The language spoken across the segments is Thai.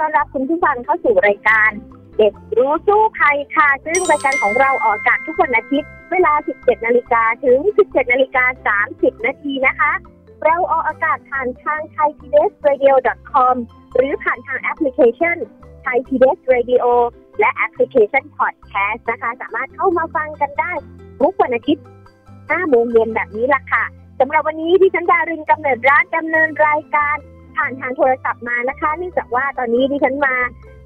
ต้อนรับคุณผู้ฟังเข้าสู่รายการ เด็กรู้สู้ภัยค่ะ ซึ่งรายการของเราออกอากาศทุกวันอาทิตย์ เวลา 17 นาฬิกาถึง 17 นาฬิกา 30 นาทีนะคะ เราออกอากาศผ่านทาง thaipbsradio.com หรือผ่านทางแอปพลิเคชัน Thai PBS Radio และแอปพลิเคชัน Podcast นะคะ สามารถเข้ามาฟังกันได้ทุกวันอาทิตย์5โมงเย็นแบบนี้ละค่ะสำหรับวันนี้ที่ฉันดารินกำเนิดร้านดำเนินรายการ ผ่านทางโทรศัพท์มานะคะเนื่องจากว่าตอนนี้ดิฉันมา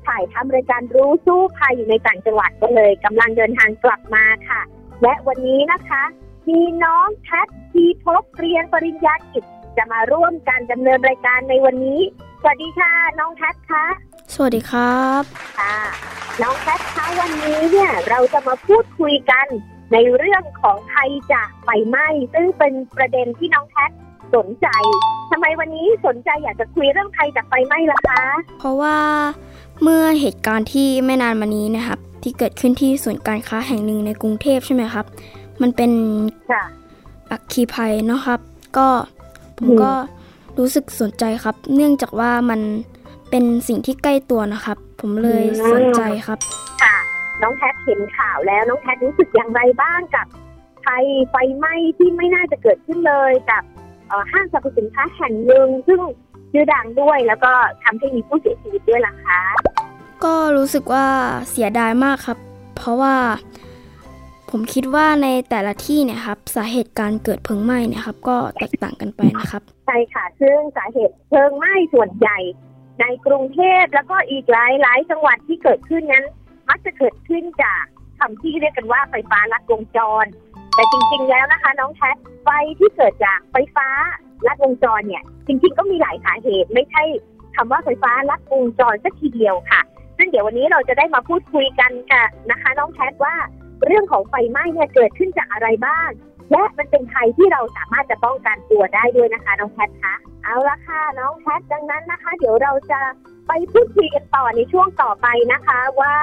ถ่ายทำรายการรู้สู้ภัยอยู่ในต่างจังหวัดก็เลยกำลังเดินทางกลับมาค่ะ และวันนี้นะคะ มีน้องแพททีพบเรียนปริญญากิจจะมาร่วมการดำเนินรายการในวันนี้ สวัสดีค่ะ น้องแพทคะสวัสดีครับค่ะน้องแพทคะวันนี้เนี่ยเราจะมาพูดคุยกันในเรื่องของภัยจากไฟไหม้ ซึ่งเป็นประเด็นที่น้องแพท สนใจทำไมวันนี้สนใจอยากจะคุยเรื่องภัยจากไฟไหม้ล่ะคะ เพราะว่าเมื่อเหตุการณ์ที่ไม่นานมานี้นะครับ ที่เกิดขึ้นที่ศูนย์การค้าแห่งหนึ่งในกรุงเทพใช่ไหมครับ มันเป็นอักคีภัยเนาะครับ ก็ผมก็รู้สึกสนใจครับ เนื่องจากว่ามันเป็นสิ่งที่ใกล้ตัวนะครับ ผมเลยสนใจครับค่ะน้องแพทเห็นข่าวแล้วน้องแพทรู้สึกอย่างไรบ้างกับภัยไฟไหม้ที่ไม่น่าจะเกิดขึ้นเลยกับ ห้างสรรพสินค้าแห่งหนึ่งซึ่งชื่อดังด้วยแล้วก็ทำให้มีผู้เสียชีวิตด้วยล่ะคะก็รู้สึกว่าเสียดายมากครับ เพราะว่า ผมคิดว่าในแต่ละที่เนี่ยครับ สาเหตุการเกิดเพลิงไหม้เนี่ยครับ ก็แตกต่างกันไปนะครับใช่ค่ะซึ่งสาเหตุเพลิงไหม้ส่วนใหญ่ ในกรุงเทพแล้วก็อีกหลายหลายจังหวัดที่เกิดขึ้นนั้น มักจะเกิดขึ้นจากคำที่เรียกกันว่าไฟฟ้าลัดวงจร แต่จริงๆแล้วนะคะ น้องแพทไฟที่เกิดจากไฟฟ้าลัดวงจรเนี่ย จริงๆก็มีหลายสาเหตุ ไม่ใช่คำว่าไฟฟ้าลัดวงจรสักทีเดียวค่ะ ซึ่งเดี๋ยววันนี้เราจะได้มาพูดคุยกันค่ะนะคะ น้องแพทว่าเรื่องของไฟไหม้เนี่ยเกิดขึ้นจากอะไรบ้าง และมันเป็นภัยที่เราสามารถจะป้องกันตัวได้ด้วยนะคะ น้องแพทคะเอาละค่ะน้องแพทดังนั้นนะคะ เดี๋ยวเราจะไปพูดคุยกันต่อในช่วงต่อไปนะคะว่า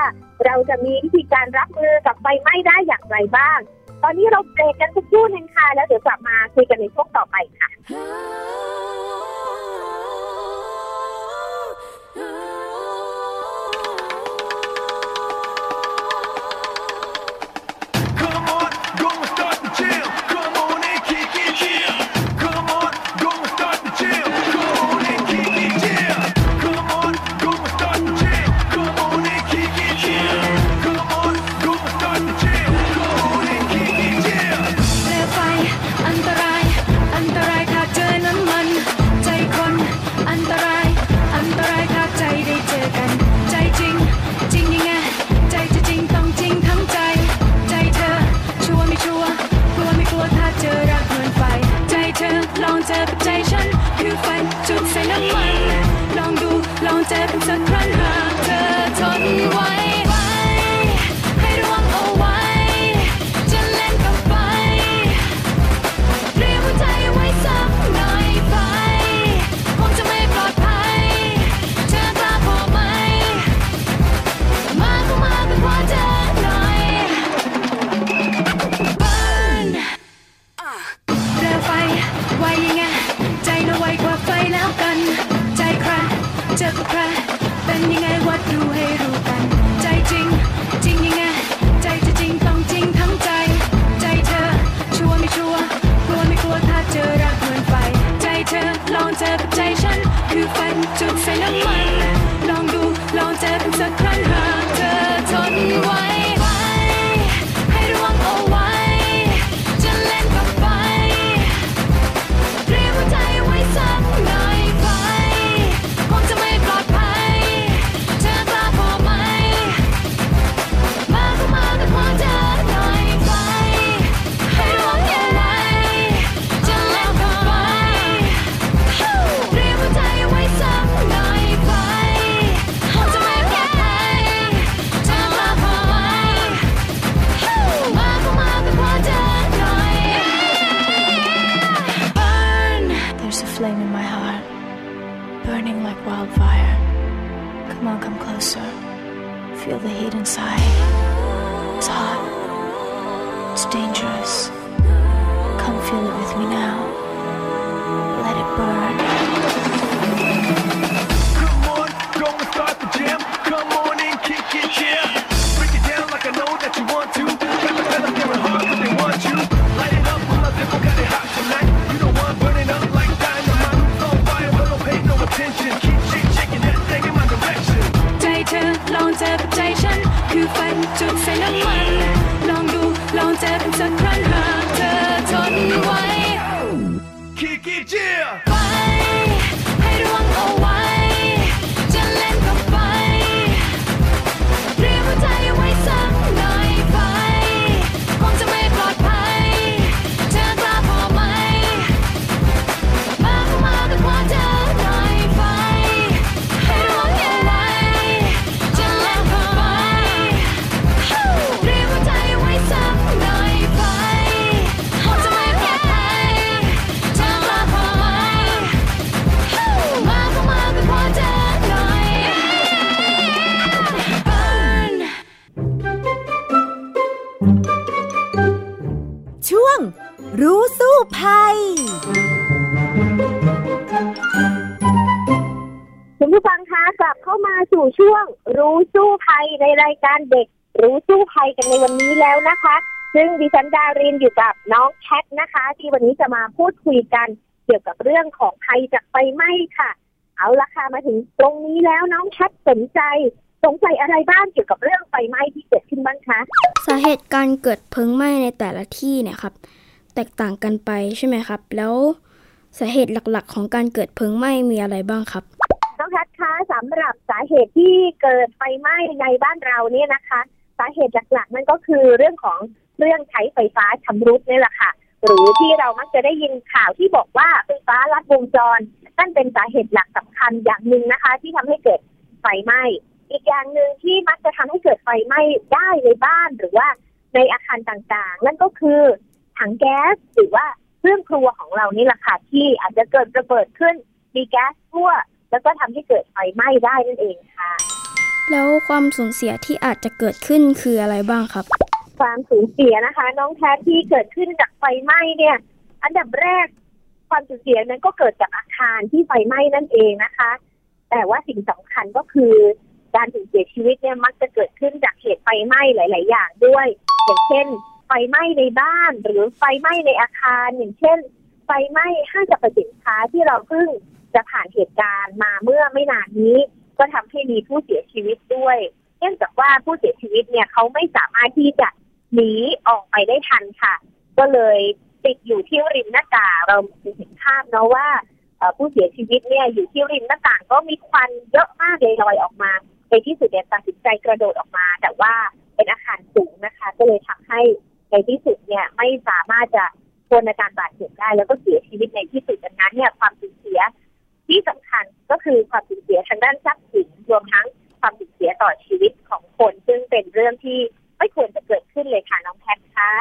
เราจะมีวิธีการรับมือกับไฟไหม้ได้อย่างไรบ้าง ตอนนี้เราเบรกกันสักครู่หนึ่งค่ะ แล้วเดี๋ยวกลับมาคุยกันในช่วงต่อไปค่ะ flame in my heart, burning like wildfire. Come on, come closer. Feel the heat inside. It's hot. It's dangerous. Come feel it with me now. Let it burn. Come on, go and start the jam. Come on and kick it, yeah. ซึ่งดิฉันดารินอยู่กับน้องแคทนะคะ ที่วันนี้จะมาพูดคุยกันเกี่ยวกับเรื่องของภัยจากไฟไหม้ค่ะ เอาละค่ะมาถึงตรงนี้แล้วน้องแคทสนใจสงสัยอะไรบ้างเกี่ยวกับเรื่องไฟไหม้ที่เกิดขึ้นบ้างคะสาเหตุการเกิดเพลิงไหม้ในแต่ละที่เนี่ยครับ แตกต่างกันไปใช่ไหมครับ แล้วสาเหตุหลักๆ ของการเกิดเพลิงไหม้มีอะไรบ้างครับน้องแคทคะสำหรับสาเหตุที่เกิดไฟไหม้ในบ้านเราเนี่ยนะคะ สาเหตุหลักๆนั่นก็คือเรื่องของ เรื่องใช้ไฟฟ้าชำรุดนี่แหละค่ะ หรือที่เรามักจะได้ยินข่าวที่บอกว่าไฟฟ้าลัดวงจรนั่นเป็นสาเหตุหลักสำคัญอย่างหนึ่งนะคะ ที่ทำให้เกิดไฟไหม้อีกอย่างหนึ่งที่มักจะทำให้เกิดไฟไหม้ได้ในบ้านหรือว่าในอาคารต่างๆ นั่นก็คือถังแก๊สหรือว่าเครื่องครัวของเรานี่แหละค่ะที่อาจจะเกิดระเบิดขึ้นมีแก๊สรั่วแล้วก็ทำให้เกิดไฟไหม้ได้นั่นเองค่ะ แล้วความสูญเสียที่อาจจะเกิดขึ้นคืออะไรบ้างครับ ความสูญเสียนะคะ น้องแท้ที่เกิดขึ้นจากไฟไหม้เนี่ย อันดับแรกความสูญเสียนั้นก็เกิดจากอาคารที่ไฟไหม้นั่นเองนะคะ แต่ว่าสิ่งสำคัญก็คือการสูญเสียชีวิตเนี่ยมักจะเกิดขึ้นจากเหตุไฟไหม้หลาย ๆ อย่างด้วย อย่างเช่น ไฟไหม้ในบ้านหรือไฟไหม้ในอาคาร อย่างเช่น ไฟไหม้ห้างสรรพสินค้าที่เราเพิ่งจะผ่านเหตุการณ์มาเมื่อไม่นานนี้ ก็ทำให้มีผู้เสียชีวิตด้วย เนื่องจากว่าผู้เสียชีวิตเนี่ยเขาไม่สามารถที่จะ หนีออกไปได้ทันค่ะ ก็เลยติดอยู่ที่ริมหน้าต่างเราเห็นภาพเนาะว่าผู้เสียชีวิตเนี่ยอยู่ที่ริมหน้าต่างก็มีควันเยอะมากเลยลอยออกมาในที่สุดเนี่ยตัดสินใจกระโดดออกมา แต่ว่าเป็นอาคารสูงนะคะ ก็เลยทำให้ในที่สุดเนี่ยไม่สามารถจะทนอาการบาดเจ็บได้ แล้วก็เสียชีวิตในที่สุดดังนั้นเนี่ยความสูญเสียที่สำคัญก็คือความสูญเสียทางด้านทรัพย์สินรวมทั้งความสูญเสียต่อชีวิตของคน ซึ่งเป็นเรื่องที่ ไม่ควรจะเกิดขึ้นเลยค่ะน้องแพทคะ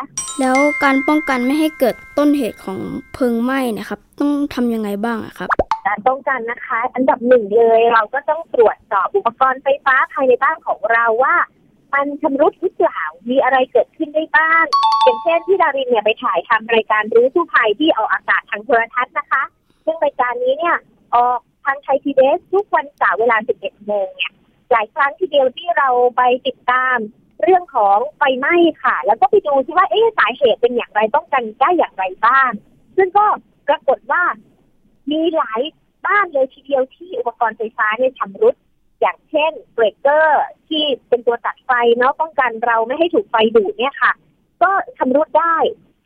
แล้วการป้องกันไม่ให้เกิดต้นเหตุของเพลิงไหม้เนะครับ ต้องทำยังไงบ้างอะครับ การป้องกันนะคะ อันดับหนึ่งเลย เราก็ต้องตรวจสอบอุปกรณ์ไฟฟ้าภายในบ้านของเราว่ามันชำรุดหรือเปล่า มีอะไรเกิดขึ้นได้บ้าง อย่างเช่นที่ดารินเนี่ยไปถ่ายทำรายการรู้สู้ภัยที่ออกอากาศทางโทรทัศน์นะคะ ซึ่งรายการนี้เนี่ยออกทางไทยพีบีทุกวันเสาร์เวลา 11 โมงเนี่ย หลายครั้งทีเดียวที่เราไปติดตาม เรื่องของไฟไหม้ค่ะ แล้วก็ไปดูซิว่าเอ๊ะสาเหตุเป็นอย่างไรป้องกันได้อย่างไรบ้าง ซึ่งก็ปรากฏว่ามีหลายบ้านเลยทีเดียวที่อุปกรณ์ไฟฟ้าเนี่ยชำรุด อย่างเช่นเบรกเกอร์ ที่เป็นตัวตัดไฟเนาะป้องกันเราไม่ให้ถูกไฟดูดเนี่ยค่ะ ก็ชำรุดได้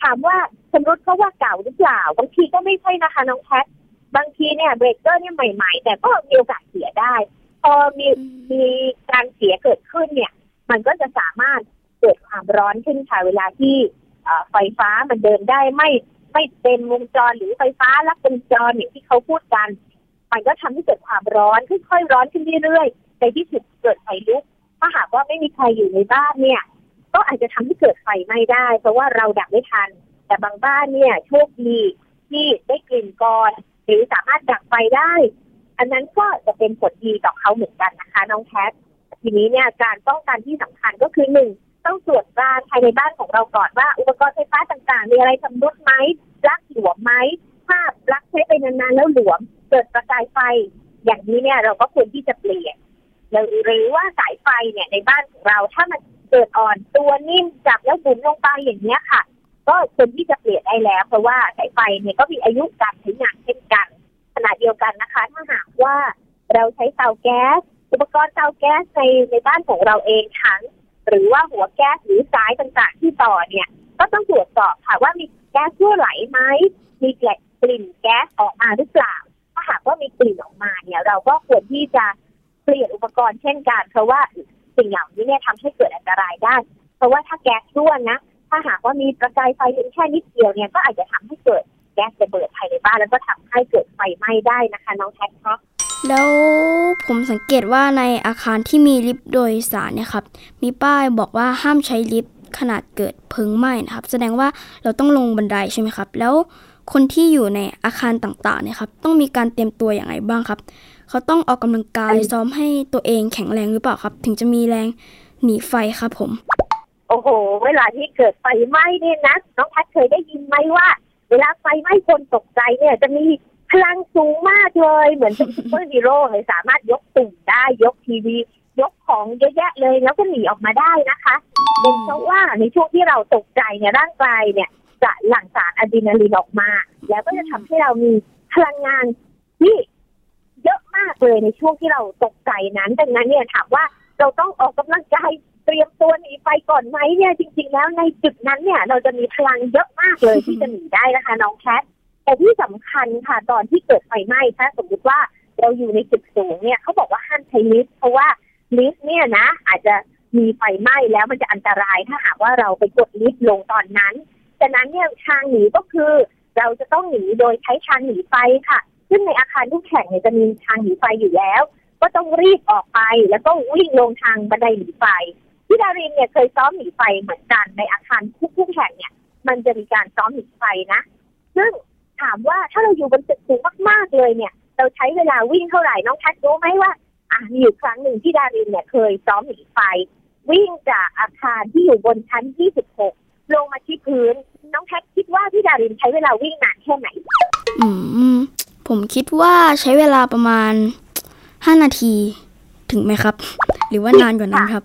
ถามว่าชำรุดเพราะว่าเก่าหรือเปล่าบางทีก็ไม่ใช่นะคะน้องแพทบางทีเนี่ยเบรกเกอร์เนี่ยใหม่ ๆ แต่ก็มีโอกาสเสียได้ พอมีมีการเสียเกิดขึ้นเนี่ย มันก็จะสามารถเกิดความร้อนขึ้นค่ะเวลาที่ไฟฟ้ามันเดินได้ไม่ไม่เต็มวงจรหรือไฟฟ้าลัดวงจรอย่างที่เขาพูดกัน มันก็ทำให้เกิดความร้อนค่อยๆร้อนขึ้นเรื่อยๆในที่สุดเกิดไฟลุกถ้าหากว่าไม่มีใครอยู่ในบ้านเนี่ย ก็อาจจะทำให้เกิดไฟไหม้ได้ เพราะว่าเราดับไม่ทัน แต่บางบ้านเนี่ยโชคดีที่ได้กลิ่นก่อนหรือสามารถดับไฟได้ อันนั้นก็จะเป็นผลดีต่อเขาเหมือนกันนะคะ น้องแคท ทีนี้เนี่ยการป้องกันที่สำคัญก็คือหนึ่งต้องตรวจตราภายในบ้านของเราก่อนว่า อุปกรณ์ไฟฟ้าต่างๆ มีอะไรชำรุดไหมปลั๊กหลวมไหมถ้าปลั๊กใช้ไปนานๆแล้วหลวม เกิดประกายไฟ อย่างนี้เนี่ยเราก็ควรที่จะเปลี่ยนหรือหรือว่าสายไฟเนี่ยในบ้านของเราถ้ามันเกิดอ่อนตัวนิ่มจับแล้วบุ๋มลงไปอย่างเนี้ยค่ะ ก็ควรที่จะเปลี่ยนได้แล้ว เพราะว่าสายไฟเนี่ยก็มีอายุการใช้งานเช่นกันขณะเดียวกันนะคะ ถ้าหากว่าเราใช้เตาแก๊ส อุปกรณ์เตาแก๊สในในบ้านของเราเองทั้งหรือว่าหัวแก๊สหรือสายต่างๆ ที่ต่อเนี่ย ก็ต้องตรวจสอบค่ะว่ามีแก๊สรั่วไหลไหมมีกลิ่นแก๊สออกมาหรือเปล่า ถ้าหากว่ามีกลิ่นออกมาเนี่ย เราก็ควรที่จะเปลี่ยนอุปกรณ์เช่นกัน เพราะว่าสิ่งเหล่านี้เนี่ยทำให้เกิดอันตรายได้ เพราะว่าถ้าแก๊สรั่วนะ ถ้าหากว่ามีประกายไฟเพียงแค่นิดเดียวเนี่ยก็อาจจะทำให้เกิดแก๊สระเบิดภายในบ้านแล้วก็ทำให้เกิดไฟไหม้ได้นะคะน้องแท็กครับ แล้วผมสังเกตว่าในอาคารที่มีลิฟต์โดยสารเนี่ยครับ มีป้ายบอกว่าห้ามใช้ลิฟต์ขณะเกิดเพลิงไหม้นะครับ แสดงว่าเราต้องลงบันไดใช่ไหมครับ แล้วคนที่อยู่ในอาคารต่างๆเนี่ยครับ ต้องมีการเตรียมตัวอย่างไรบ้างครับ เขาต้องออกกำลังกายซ้อมให้ตัวเองแข็งแรงหรือเปล่าครับ ถึงจะมีแรงหนีไฟครับผม โอ้โห เวลาที่เกิดไฟไหม้เนี่ยนะน้องแพทเคยได้ยินไหมว่า เวลาไฟไหม้คนตกใจเนี่ยจะมี พลังสูงมากเลย เหมือนเป็นซูเปอร์ฮีโร่เลยสามารถยกตุ่มได้ยกทีวี ยกของเยอะแยะเลย แล้วก็หนีออกมาได้นะคะเป็นเพราะว่าในช่วงที่เราตกใจเนี่ยร่างกายเนี่ย จะหลั่งสารอะดรีนาลีนออกมา แล้วก็จะทำให้เรามีพลังงานที่เยอะมากเลยในช่วงที่เราตกใจนั้นดังนั้นเนี่ยถามว่าเราต้องออกกำลังกายเตรียมตัวหนีไฟก่อนไหมเนี่ยจริง ๆ แล้วในจุดนั้นเนี่ย เราจะมีพลังเยอะมากเลยที่จะหนีได้นะคะน้องแคท แต่ที่สำคัญค่ะตอนที่เกิดไฟไหม้ถ้าสมมติว่าเราอยู่ในจุดสูงเนี่ยเขาบอกว่าห้ามใช้ลิฟต์เพราะว่าลิฟต์เนี่ยนะ อาจจะมีไฟไหม้แล้วมันจะอันตรายถ้าหากว่าเราไปกดลิฟต์ลงตอนนั้นฉะนั้นเนี่ยทางหนีก็คือเราจะต้องหนีโดยใช้ทางหนีไฟค่ะ ซึ่งในอาคารทุกแห่งเนี่ยจะมีทางหนีไฟอยู่แล้ว ก็ต้องรีบออกไปแล้วก็วิ่งลงทางบันไดหนีไฟพี่ดารินเนี่ยเคยซ้อมหนีไฟเหมือนกันในอาคารทุกทุกๆแห่งเนี่ย มันจะมีการซ้อมหนีไฟนะ ซึ่ง ถามว่าถ้าเราอยู่บนตึกสูงมากๆเลยเนี่ย เราใช้เวลาวิ่งเท่าไหร่น้องแคทรู้ไหมว่าอะมีอยู่ครั้งหนึ่งที่ดารินเนี่ยเคยซ้อมหนีไฟ วิ่งจากอาคารที่อยู่บนชั้น 26 ลงมาที่พื้น น้องแคทคิดว่าพี่ดารินใช้เวลาวิ่งนานแค่ไหน อืม ผมคิดว่าใช้เวลาประมาณ 5 นาทีถึงไหมครับ หรือว่านานกว่านั้นครับ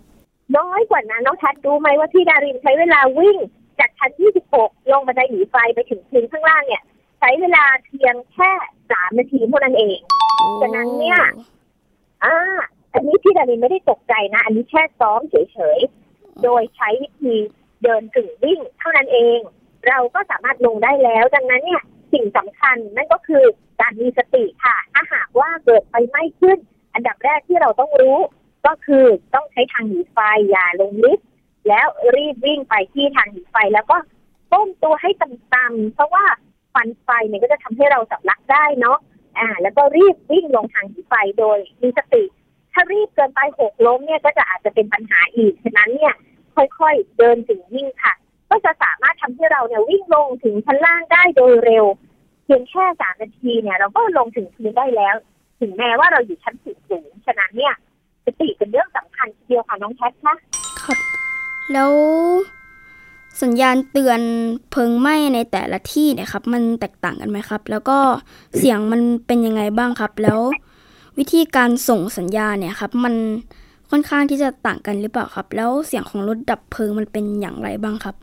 น้อยกว่านั้นน้องแคทรู้ไหมว่าพี่ดารินใช้เวลาวิ่งจากชั้น 26 ลงบันไดหนีไฟไปถึงพื้นข้างล่างเนี่ยใช้เวลาเพียงแค่สามนาทีเท่านั้นเองฉะนั้นเนี่ยอ่าอันนี้พี่ดารินไม่ได้ตกใจนะ อันนี้แค่ซ้อมเฉยๆ โดยใช้วิธีเดินกึ่งวิ่งเท่านั้นเอง เราก็สามารถลงได้แล้ว ดังนั้นเนี่ยสิ่งสำคัญนั่นก็คือการมีสติค่ะ ถ้าหากว่าเกิดไฟไหม้ขึ้น อันดับแรกที่เราต้องรู้ก็คือต้องใช้ทางหนีไฟอย่าลงลิฟต์แล้วรีบวิ่งไปที่ทางหนีไฟแล้วก็ก้มตัวให้ต่ำๆเพราะว่า ควันไฟเนี่ยก็จะทำให้เราสำลักได้เนาะอ่า แล้วก็รีบวิ่งลงทางหนีไฟโดยมีสติ ถ้ารีบเกินไปหกล้มเนี่ยก็จะอาจจะเป็นปัญหาอีกฉะนั้นเนี่ยค่อยๆเดินถึงวิ่งค่ะ ก็จะสามารถทำให้เราเนี่ยวิ่งลงถึงชั้นล่างได้โดยเร็ว เพียงแค่สามนาทีเนี่ย เราก็ลงถึงพื้นได้แล้ว ถึงแม้ว่าเราอยู่ชั้นสูงๆฉะนั้นเนี่ยสติเป็นเรื่องสำคัญทีเดียวค่ะน้องแคทคะครับแล้ว สัญญาณเตือนเพลิงไหม้ในแต่ละที่เนี่ยครับ มันแตกต่างกันไหมครับ แล้วก็เสียงมันเป็นยังไงบ้างครับ แล้ววิธีการส่งสัญญาณเนี่ยครับ มันค่อนข้างที่จะต่างกันหรือเปล่าครับ แล้วเสียงของรถดับเพลิงมันเป็นอย่างไรบ้างครับ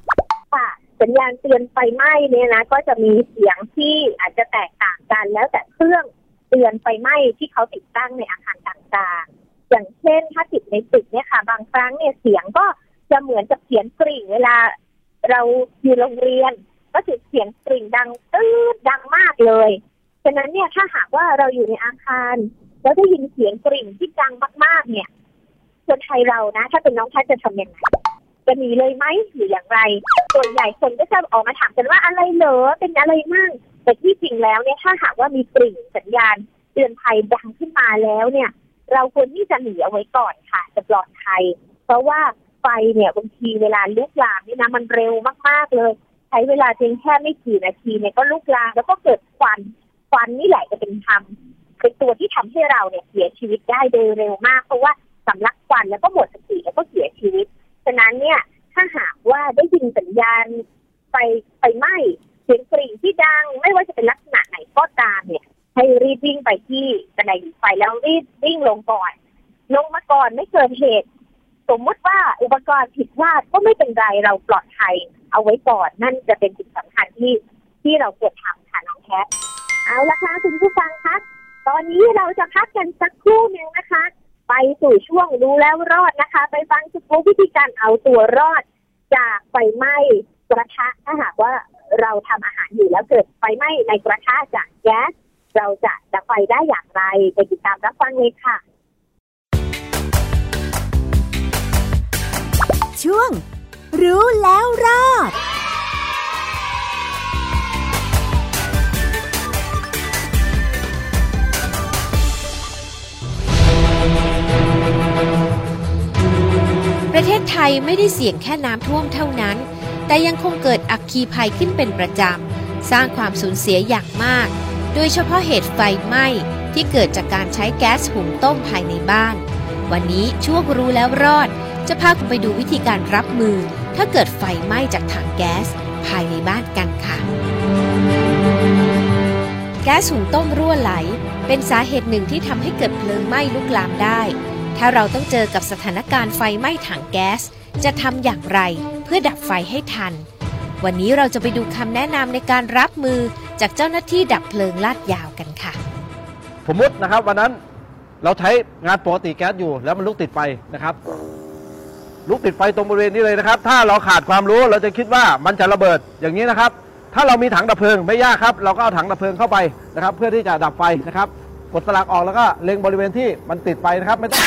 ค่ะสัญญาณเตือนไฟไหม้เนี่ยนะ ก็จะมีเสียงที่อาจจะแตกต่างกันแล้วแต่เครื่องเตือนไฟไหม้ที่เขาติดตั้งในอาคารต่างๆ อย่างเช่นถ้าติดในตึกเนี่ยค่ะ บางครั้งเนี่ยเสียงก็จะเหมือนกับเสียงกริ่งเวลา เราอยู่โรงเรียน ก็จะเสียงกริ่งดังตืดดังมากเลยฉะนั้นเนี่ยถ้าหากว่าเราอยู่ในอาคารแล้วได้ยินเสียงกริ่งที่ดังมากๆ เนี่ยคนไทยเรานะ ถ้าเป็นน้องแพทยจะทำยังไงจะหนีเลยไหมหรืออย่างไร ส่วนใหญ่คนก็จะออกมาถามกันว่าอะไรเหรอเป็นอะไรมั่งแต่ที่จริงแล้วเนี่ยถ้าหากว่ามีกริ่งสัญญาณเตือนภัยดังขึ้นมาแล้วเนี่ย เราควรที่จะหนีเอาไว้ก่อนค่ะจะปลอดภัยเพราะว่า ไฟเนี่ยบางทีเวลาลุกลามนี่นะมันเร็วมากๆเลย ใช้เวลาเพียงแค่ไม่กี่นาทีเนี่ยก็ลุกลามแล้วก็เกิดควันควันนี่แหละจะเป็นทำเป็นตัวที่ทำให้เราเนี่ยเสียชีวิตได้โดยเร็วมาก เพราะว่าสำลักควันแล้วก็หมดสติแล้วก็เสียชีวิตฉะนั้นเนี่ยถ้าหากว่าได้ยินสัญญาณไฟไฟไหม้เสียงกริ่งที่ดังไม่ว่าจะเป็นลักษณะไหนก็ตามเนี่ย ให้รีบวิ่งไปที่บันไดหนีไฟแล้วรีบวิ่งลงก่อน ลงมาก่อนไม่เกิดเหตุ สมมุติว่าอุปกรณ์ผิดพลาดก็ไม่เป็นไรเราปลอดภัยเอาไว้ก่อน นั่นจะเป็นสิ่งสำคัญที่ที่เราควรทำค่ะน้องแคทเอาละค่ะคุณผู้ฟังคะตอนนี้เราจะพักกันสักครู่หนึ่งนะคะ ไปสู่ช่วงรู้แล้วรอดนะคะ ไปฟังสกู๊ปวิธีการเอาตัวรอด จากไฟไหม้กระทะถ้าหากว่าเราทำอาหารอยู่แล้วเกิดไฟไหม้ในกระทะจากแก๊สเราจะดับไฟได้อย่างไร ไปติดตามรับฟังเลยค่ะ ช่วง รู้แล้วรอดประเทศไทยไม่ได้เสี่ยงแค่น้ำท่วมเท่านั้น แต่ยังคงเกิดอัคคีภัยขึ้นเป็นประจำ สร้างความสูญเสียอย่างมาก โดยเฉพาะเหตุไฟไหม้ที่เกิดจากการใช้แก๊สหุงต้มภายในบ้าน วันนี้ช่วงรู้แล้วรอด จะพาคุณไปดูวิธีการรับมือ ถ้าเกิดไฟไหม้จากถังแก๊ส ภายในบ้านกันค่ะ แก๊สหุงต้มรั่วไหล เป็นสาเหตุหนึ่งที่ทำให้เกิดเพลิงไหม้ลุกลามได้ ถ้าเราต้องเจอกับสถานการณ์ไฟไหม้ถังแก๊ส จะทำอย่างไรเพื่อดับไฟให้ทัน วันนี้เราจะไปดูคำแนะนำในการรับมือจากเจ้าหน้าที่ดับเพลิงลาดยาวกันค่ะ สมมตินะครับวันนั้นเราใช้งานปกติแก๊สอยู่แล้วมันลุกติดไฟนะครับ ลุกติดไฟตรงบริเวณนี้เลยนะครับ ถ้าเราขาดความรู้เราจะคิดว่ามันจะระเบิดอย่างนี้นะครับ ถ้าเรามีถังดับเพลิงไม่ยากครับ เราก็เอาถังดับเพลิงเข้าไปนะครับ เพื่อที่จะดับไฟนะครับกดสลักออกแล้วก็เล็งบริเวณที่มันติดไฟนะครับไม่ต้อง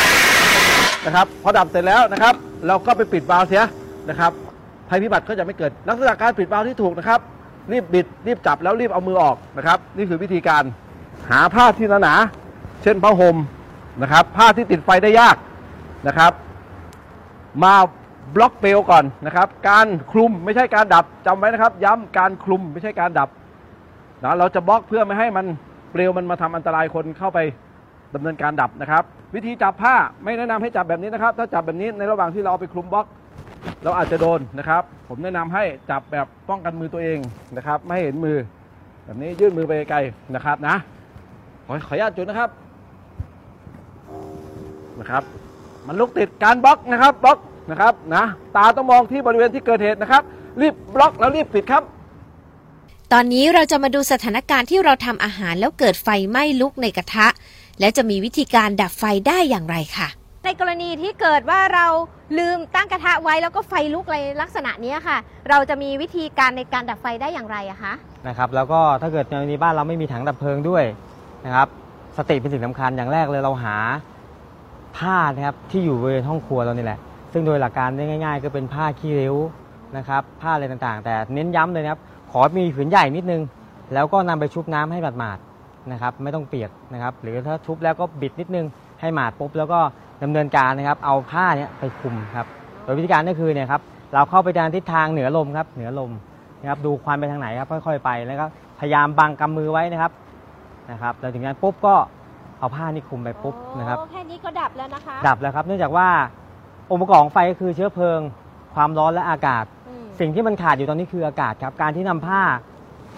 นะครับพอดับเสร็จแล้วนะครับ เราก็ไปปิดวาล์วเสียนะครับภัยพิบัติก็จะไม่เกิด ลักษณะการปิดวาล์วที่ถูกนะครับ รีบบิดรีบจับแล้วรีบเอามือออกนะครับ นี่คือวิธีการหาผ้าที่หนาๆเช่นผ้าห่มนะครับ ผ้าที่ติดไฟได้ยากนะครับ มาบล็อกเปลวก่อนนะครับ การคลุมไม่ใช่การดับจำไว้นะครับ ย้ำการคลุมไม่ใช่การดับนะเราจะบล็อกเพื่อไม่ให้มันเปลวมันมาทำอันตรายคนเข้าไปดำเนินการดับนะครับ วิธีจับผ้าไม่แนะนำให้จับแบบนี้นะครับ ถ้าจับแบบนี้ในระหว่างที่เราเอาไปคลุมบล็อก เราอาจจะโดนนะครับ ผมแนะนำให้จับแบบป้องกันมือตัวเองนะครับ ไม่ให้เห็นมือ แบบนี้ยื่นมือไปไกลนะครับนะขอขออนุญาตจุดนะครับนะครับ มันลุกติดการบล็อกนะครับบล็อกนะครับนะตาต้องมองที่บริเวณที่เกิดเหตุนะครับ รีบบล็อกแล้วรีบปิดครับตอนนี้เราจะมาดูสถานการณ์ที่เราทำอาหารแล้วเกิดไฟไหม้ลุกในกระทะ และจะมีวิธีการดับไฟได้อย่างไรค่ะ ในกรณีที่เกิดว่าเราลืมตั้งกระทะไว้แล้วก็ไฟลุกอะไรลักษณะเนี้ยค่ะ เราจะมีวิธีการในการดับไฟได้อย่างไรอะคะนะครับ แล้วก็ถ้าเกิดในบ้านเราไม่มีถังดับเพลิงด้วยนะครับ สติเป็นสิ่งสำคัญอย่างแรกเลยเราหา ผ้านะครับที่อยู่บริเวณห้องครัวเรานี่แหละ ซึ่งโดยหลักการได้ง่าย ๆ ก็เป็นผ้าขี้ริ้วนะครับ ผ้าอะไรต่างๆ แต่เน้นย้ำเลยนะครับ ขอมีผืนใหญ่นิดนึง แล้วก็นำไปชุบน้ำให้หมาดๆนะครับ ไม่ต้องเปียกนะครับ หรือถ้าชุบแล้วก็บิดนิดนึงให้หมาดปุ๊บแล้วก็ดำเนินการนะครับ เอาผ้าเนี้ยไปคลุมครับ โดยวิธีการก็คือเนี่ยครับเราเข้าไปทางทิศทางเหนือลมครับ เหนือลมนะครับ ดูควันไปทางไหนครับค่อย ๆ ไปแล้วก็พยายามบังกำมือไว้นะครับนะครับแล้วถึงนั้นปุ๊บก็ เอาผ้านี่คลุมไปปุ๊บนะครับ โอ้แค่นี้ก็ดับแล้วนะคะ ดับแล้วครับเนื่องจากว่าองค์ประกอบของไฟก็คือเชื้อเพลิง ความร้อนและอากาศ อืมสิ่งที่มันขาดอยู่ตอนนี้คืออากาศครับ การที่นำผ้า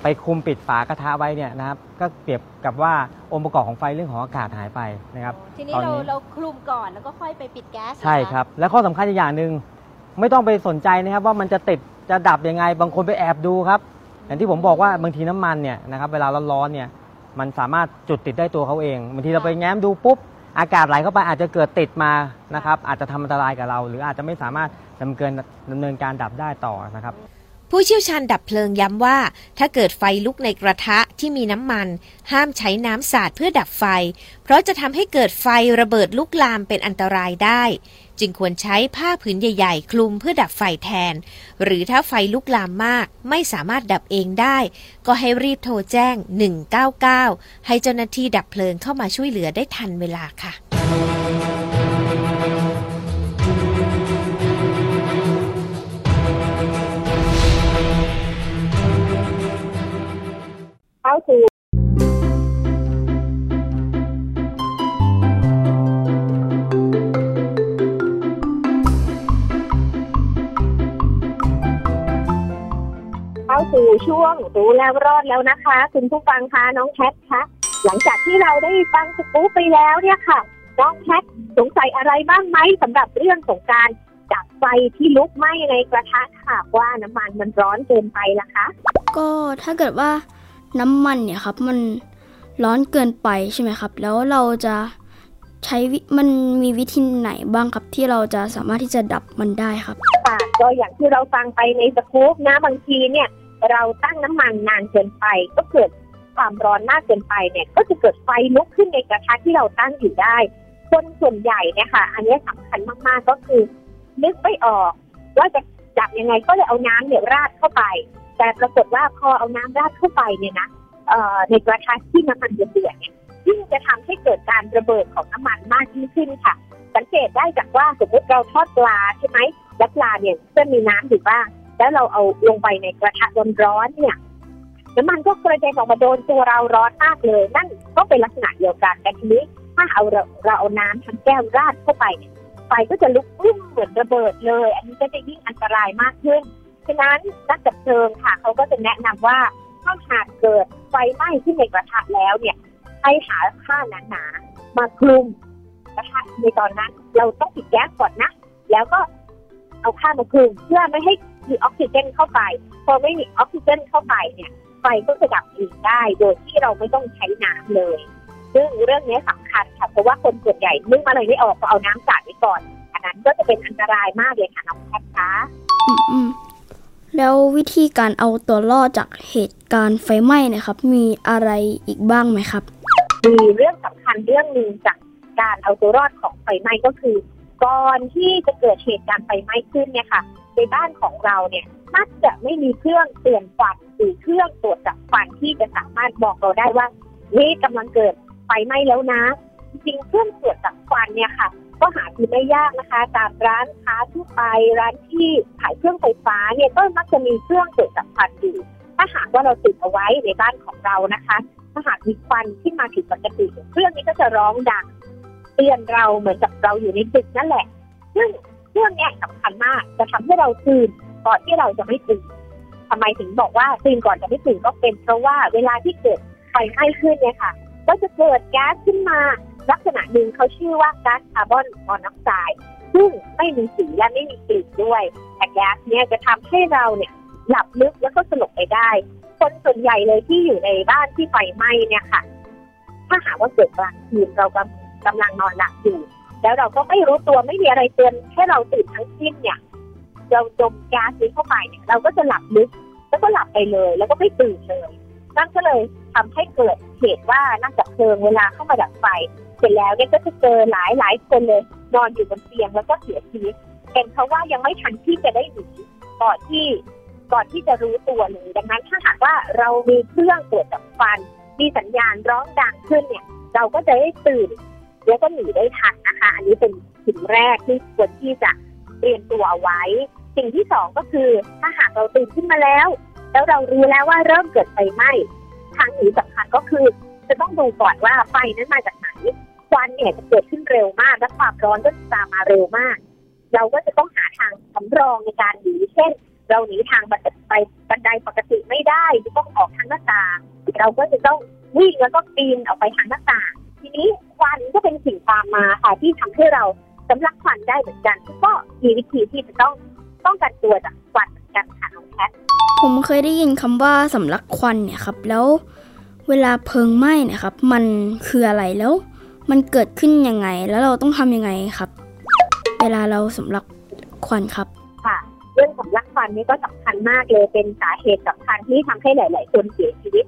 ไปคลุมปิดฝากระทะไว้เนี่ยนะครับ ก็เปรียบกับว่าองค์ประกอบของไฟเรื่องของอากาศหายไปนะครับทีนี้ตอนเรานี้เราคลุมก่อนแล้วก็ค่อยไปปิดแก๊สเหอใช่ครับ และข้อสำคัญอีกอย่างหนึ่งไม่ต้องไปสนใจนะครับว่ามันจะติดจะดับยังไง บางคนไปแอบดูครับ อย่างที่ผมบอกว่าบางทีน้ำมันเนี่ยนะครับเวลาร้อนๆเนี่ย มันสามารถจุดติดได้ตัวเขาเองบางทีเราไปแง้มดูปุ๊บ อากาศไหลเข้าไปอาจจะเกิดติดมานะครับ อาจจะทำอันตรายกับเรา หรืออาจจะไม่สามารถดำเนินดำเนินการดับได้ต่อนะครับ ผู้เชี่ยวชาญดับเพลิงย้ำว่า ถ้าเกิดไฟลุกในกระทะที่มีน้ำมัน ห้ามใช้น้ำสาดเพื่อดับไฟ เพราะจะทำให้เกิดไฟระเบิดลุกลามเป็นอันตรายได้ จึงควรใช้ผ้าผืนใหญ่ ๆ คลุมเพื่อดับไฟแทน หรือถ้าไฟลุกลามมากไม่สามารถดับเองได้ ก็ให้รีบโทรแจ้ง 199 ให้เจ้าหน้าที่ดับเพลิงเข้ามาช่วยเหลือได้ทันเวลาค่ะเข้าสู่ สู่ช่วงรู้แล้วรอดแล้วนะคะ คุณผู้ฟังคะน้องแคทคะหลังจากที่เราได้ฟังสกู๊ปไปแล้วเนี่ยค่ะ น้องแคทสงสัยอะไรบ้างไหมสำหรับเรื่องของการดับไฟที่ลุกไหม้ในกระทะค่ะว่าน้ำมันมันร้อนเกินไปล่ะคะ ก็ถ้าเกิดว่าน้ำมันเนี่ยครับมันร้อนเกินไปใช่ไหมครับ แล้วเราจะใช้วิมันมีวิธีไหนบ้างครับที่เราจะสามารถที่จะดับมันได้ครับค่ะก็อย่างที่เราฟังไปในสกู๊ปนะบางทีเนี่ย เราตั้งน้ำมันนานเกินไป ก็เกิดความร้อนมากเกินไปเนี่ยก็จะเกิดไฟลุกขึ้นในกระทะที่เราตั้งอยู่ได้ คนส่วนใหญ่เนี่ยค่ะ อันนี้สำคัญมากๆก็คือ นึกไม่ออกว่าจะดับยังไงก็เลยเอาน้ำเนี่ยราดเข้าไป แต่ปรากฏว่าพอเอาน้ำราดเข้าไปเนี่ยนะเอ่อในกระทะที่น้ำมันเดือดเนี่ยยิ่งจะทำให้เกิดการระเบิดของน้ำมันมากยิ่งขึ้นค่ะ สังเกตได้จากว่าสมมติเราทอดปลาใช่ไหมแล้วปลาเนี่ยจะมีน้ำอยู่บ้าง แล้วเราเอาลงไปในกระทะร้อนๆเนี่ยน้ำมันก็กระเด็นออกมาโดนตัวเราร้อนมากเลย นั่นก็เป็นลักษณะเดียวกันแต่ทีนี้ถ้าเอาเราเราเอาน้ำทั้งแก้วราดเข้าไปเนี่ยไฟก็จะลุกพุ่งเหมือนระเบิดเลย อันนี้ก็จะยิ่งอันตรายมากขึ้นฉะนั้นนักดับเพลิงค่ะเขาก็จะแนะนำว่าถ้าหากเกิดไฟไหม้ขึ้นในกระทะแล้วเนี่ยให้หาผ้าหนาๆมาคลุมกระทะในตอนนั้น เราต้องปิดแก๊สก่อนนะ แล้วก็เอาผ้ามาคลุมเพื่อไม่ให้ มีออกซิเจนเข้าไป พอไม่มีออกซิเจนเข้าไปเนี่ยไฟก็จะดับเองได้ โดยที่เราไม่ต้องใช้น้ำเลย ซึ่งเรื่องนี้สำคัญค่ะ เพราะว่าคนส่วนใหญ่นึกอะไรไม่ออกก็เอาน้ำสาดไว้ก่อน อันนั้นก็จะเป็นอันตรายมากเลยค่ะน้องแคทคะอืมอืมแล้ววิธีการเอาตัวรอดจากเหตุการณ์ไฟไหม้เนะครับ มีอะไรอีกบ้างไหมครับ มีเรื่องสำคัญเรื่องหนึ่งจากการเอาตัวรอดของไฟไหม้ก็คือ ก่อนที่จะเกิดเหตุการณ์ไฟไหม้ขึ้นเนี่ยค่ะ ในบ้านของเราเนี่ยมักจะไม่มีเครื่องเตือนควันหรือเครื่องตรวจจับควันที่จะสามารถบอกเราได้ว่าเฮ้ยกำลังเกิดไฟไหม้แล้วนะ จริงเครื่องตรวจจับควันเนี่ยค่ะ ก็หาซื้อไม่ยากนะคะ ตามร้านค้าทั่วไปร้านที่ขายเครื่องไฟฟ้าเนี่ยก็มักจะมีเครื่องตรวจจับควันอยู่ถ้าหากว่าเราติดเอาไว้ในบ้านของเรานะคะ ถ้าหากมีควันที่มาผิดปกติ เครื่องนี้ก็จะร้องดัง เตือนเราเหมือนกับเราอยู่ในตึกนั่นแหละ ซึ่งเรื่องนี้ยสำคัญมากจะทำให้เราตื่นก่อนที่เราจะไม่ตื่นทำไมถึงบอกว่าตื่นก่อนจะไม่ตื่นก็เป็น เพราะว่าเวลาที่เกิดไฟไหม้ขึ้นเนี่ยค่ะ ก็จะเกิดแก๊สขึ้นมาลักษณะหนึ่งเขาชื่อว่าก๊าซคาร์บอนมอนอกไซด์ซึ่งไม่มีสีและไม่มีกลิ่นด้วยแต่แก๊สเนี่ยจะทำให้เราเนี่ยหลับลึกแล้วก็สลบไปได้ คนส่วนใหญ่เลยที่อยู่ในบ้านที่ไฟไหม้เนี่ยค่ะ ถ้าหากว่าเกิดกลางคืนเรากำ กำลังนอนหลับอยู่ แล้วเราก็ไม่รู้ตัวไม่มีอะไรเตือนให้เราตื่นทั้งสิ้นเนี่ยเราจมก๊สนี้เข้าไปเนี่ยเราก็จะหลับลึกแล้วก็หลับไปเลย แล้วก็ไม่ตื่นเลย นั่นก็เลยทำให้เกิดเหตุว่านักดับเพลิงเวลาเข้ามาดับไฟ เสร็จแล้วเนี่ยก็จะเจอหลายหลายคนเลยนอนอยู่บนเตียงแล้วก็เสียชีวิตเป็นเพราะว่ายังไม่ทันที่จะได้หนีก่อนที่ก่อนที่จะรู้ตัวเลยดังนั้นถ้าหากว่าเรามีเครื่องตรวจจับควัน มีสัญญาณร้องดังขึ้นเนี่ย เราก็จะได้ตื่น แล้วก็หนีได้ทันนะคะ อันนี้เป็นสิ่งแรกที่ควรที่จะเตรียมตัวเอาไว้ สิ่งที่สองก็คือถ้าหากเราตื่นขึ้นมาแล้ว แล้วเรารู้แล้วว่าเริ่มเกิดไฟไหม้ทางหนีสำคัญก็คือ จะต้องดูก่อนว่าไฟนั้นมาจากไหนควันเนี่ยจะเกิดขึ้นเร็วมาก และความร้อนก็จะตามมาเร็วมาก เราก็จะต้องหาทางสำรองในการหนีเช่น เราหนีทางบันไดไปบันไดปกติไม่ได้จะต้องออกทางหน้าต่างเราก็จะต้องวิ่งแล้วก็ปีนออกไปทางหน้าต่าง ทีนี้ วันก็เป็นสิ่งตามมาค่ะที่ทำให้เราสำลักควันได้เหมือนกัน ก็มีวิธีที่จะต้องป้องกันตัวจากควันเหมือนกันค่ะน้องแคทผมเคยได้ยินคำว่าสำลักควันเนี่ยครับ แล้วเวลาเพลิงไหม้เนะครับ มันคืออะไรแล้ว มันเกิดขึ้นยังไง แล้วเราต้องทำยังไงครับ เวลาเราสำลักควันครับค่ะเรื่องสำลักควันนี่ก็สำคัญมากเลยเป็นสาเหตุสำคัญที่ทำให้หลาย ๆ คนเสียชีวิต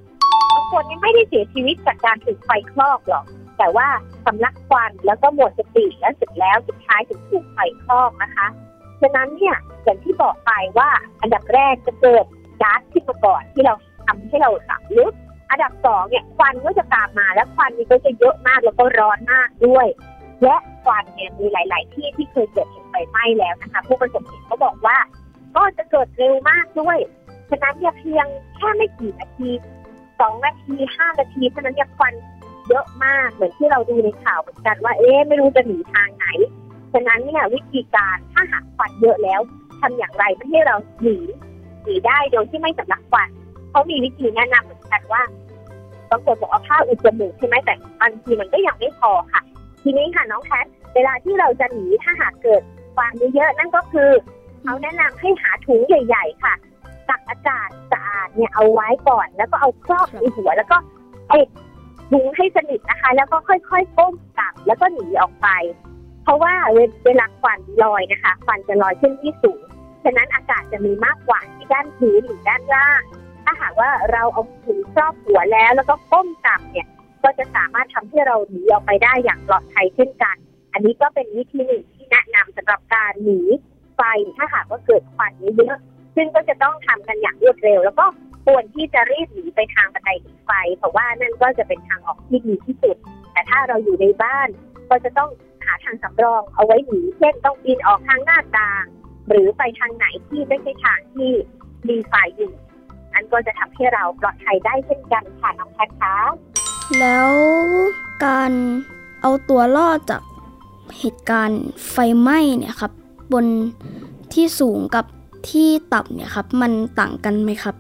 บางคนนี่ไม่ได้เสียชีวิตจากการถูกไฟคลอกหรอก แต่ว่าสำลักควันแล้วก็หมดสติแล้วเสร็จแล้วสุดท้ายถึงถูกไฟคลอกนะคะฉะนั้นเนี่ยอย่างที่บอกไปว่าอันดับแรกจะเกิดก๊าซขึ้นมาก่อนที่เราทำให้เราหลับลึกอันดับสองเนี่ยควันก็จะตามมาและควันนี้ก็จะเยอะมากแล้วก็ร้อนมากด้วย และควันเนี่ยมีหลาย ๆ ที่ที่เคยเกิดเหตุไฟไหม้แล้วนะคะผู้ประสบเหตุเขาบอกว่า ก็จะเกิดเร็วมากด้วยฉะนั้นเนี่ยเพียงแค่ไม่กี่นาทีสองนาทีห้านาทีเท่านั้นเนี่ยควัน เยอะมากเหมือนที่เราดูในข่าวเหมือนกันว่าเอ๊ะไม่รู้จะหนีทางไหน ฉะนั้นเนี่ยวิธีการถ้าหากควันเยอะแล้วทำอย่างไรไม่ให้เราหนีหนีได้โดยที่ไม่สำลักควันเขามีวิธีแนะนำเหมือนกันว่าบางคนบอกเอาผ้าอุดจมูกใช่ไหมแต่บางทีมันก็ยังไม่พอค่ะ ทีนี้ค่ะน้องแพทเวลาที่เราจะหนีถ้าหากเกิดควันเยอะๆนั่นก็คือเขาแนะนำให้หาถุงใหญ่ ๆ ค่ะตักอากาศสะอาดเนี่ยเอาไว้ก่อน แล้วก็เอาครอบในหัวแล้วก็ปิด ถุงให้สนิทนะคะ แล้วก็ค่อยๆก้มกลับแล้วก็หนีออกไป เพราะว่าเวลาควันลอยนะคะควันจะลอยขึ้นที่สูงฉะนั้นอากาศจะมีมากกว่าที่ด้านพื้นหรือด้านล่าง ถ้าหากว่าเราเอาถุงครอบหัวแล้ว แล้วก็ก้มต่ำเนี่ย ก็จะสามารถทำให้เราหนีออกไปได้อย่างปลอดภัยเช่นกัน อันนี้ก็เป็นวิธีหนึ่งที่แนะนำสำหรับการหนีไฟถ้าหากว่าเกิดควันเยอะซึ่งก็จะต้องทำกันอย่างรวดเร็ว แล้วก็ ควรที่จะรีบหนีไปทางบันไดหนีไฟ เพราะว่านั่นก็จะเป็นทางออกที่ดีที่สุด แต่ถ้าเราอยู่ในบ้าน ก็จะต้องหาทางสำรองเอาไว้หนีเช่นต้องปีนออกทางหน้าต่าง หรือไปทางไหนที่ไม่ใช่ทางที่มีไฟอยู่อันก็จะทำให้เราปลอดภัยได้เช่นกันค่ะน้องแพทคะแล้วการเอาตัวรอดจากเหตุการณ์ไฟไหม้เนี่ยครับ บนที่สูงกับที่ต่ำเนี่ยครับ มันต่างกันไหมครับ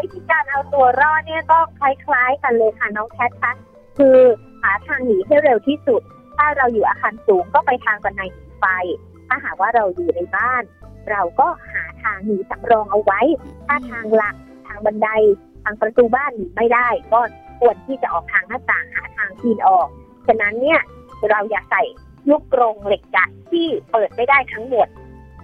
วิธีการเอาตัวรอดเนี่ยก็คล้าย ๆ กันเลยค่ะน้องแคทคะคือหาทางหนีให้เร็วที่สุด ถ้าเราอยู่อาคารสูงก็ไปทางบันไดหนีไฟ ถ้าหากว่าเราอยู่ในบ้าน เราก็หาทางหนีสำรองเอาไว้ ถ้าทางหลักทางบันไดทางประตูบ้านหนีไม่ได้ ก็ควรที่จะออกทางหน้าต่างหาทางปีนออก ฉะนั้นเนี่ยเราอย่าใส่ลูกกรงเหล็กดัดที่เปิดไม่ได้ทั้งหมด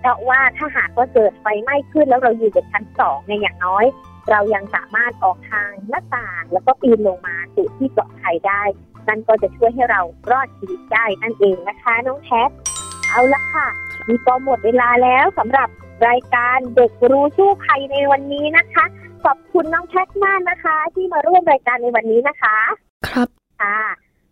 เพราะว่าถ้าหากว่าเกิดไฟไหม้ขึ้นแล้วเราอยู่บนชั้นสองเนี่ยอย่างน้อย เรายังสามารถออกทางหน้าต่าง แล้วก็ปีนลงมาสู่ที่ปลอดภัยได้ นั่นก็จะช่วยให้เรารอดชีวิตได้นั่นเองนะคะน้องแคทเอาละค่ะมีก็หมดเวลาแล้วสำหรับรายการเด็กรู้สู้ภัยในวันนี้นะคะ ขอบคุณน้องแคทมากนะคะ ที่มาร่วมรายการในวันนี้นะคะ ครับค่ะ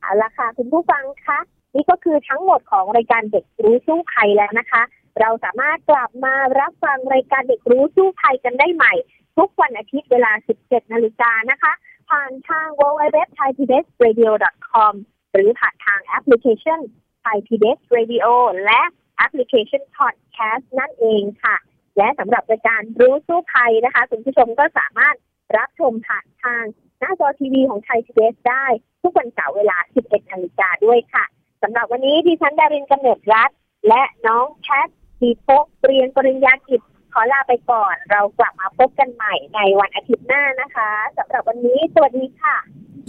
เอาละค่ะคุณผู้ฟังคะนี่ก็คือทั้งหมดของรายการเด็กรู้สู้ภัยแล้วนะคะ เราสามารถกลับมารับฟังรายการเด็กรู้สู้ภัยกันได้ใหม่ ทุกวันอาทิตย์เวลา 17 นาฬิกานะคะ ผ่านทาง w w w t h a i p b s r a d i o c o m หรือผ่านทางแอปพลิเคชัน Thai PBS Radio และแอปพลิเคชัน Podcast นั่นเองค่ะ และสำหรับรายการรู้สู้ภัยนะคะ คุณผู้ชมก็สามารถรับชมผ่านทางหน้าจอทีวีของไทย PBS ได้ ทุกวันเสาร์เวลา 11 นาฬิกาด้วยค่ะ สำหรับวันนี้ดิฉันดารินกำเนิดรัตน์และน้องแคท ดีพกเรียนปริญญากิจขอลาไปก่อน เรากลับมาพบกันใหม่ในวันอาทิตย์หน้านะคะสำหรับวันนี้สวัสดีค่ะ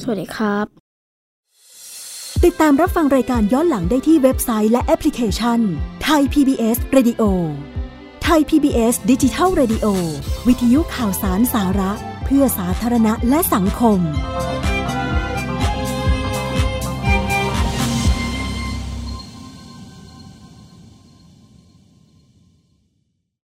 สวัสดีครับ ติดตามรับฟังรายการย้อนหลังได้ที่เว็บไซต์และแอปพลิเคชันไทย PBS Radio ไทย PBS ดิจิทัล Radio วิทยุข่าวสารสาระ เพื่อสาธารณะและสังคม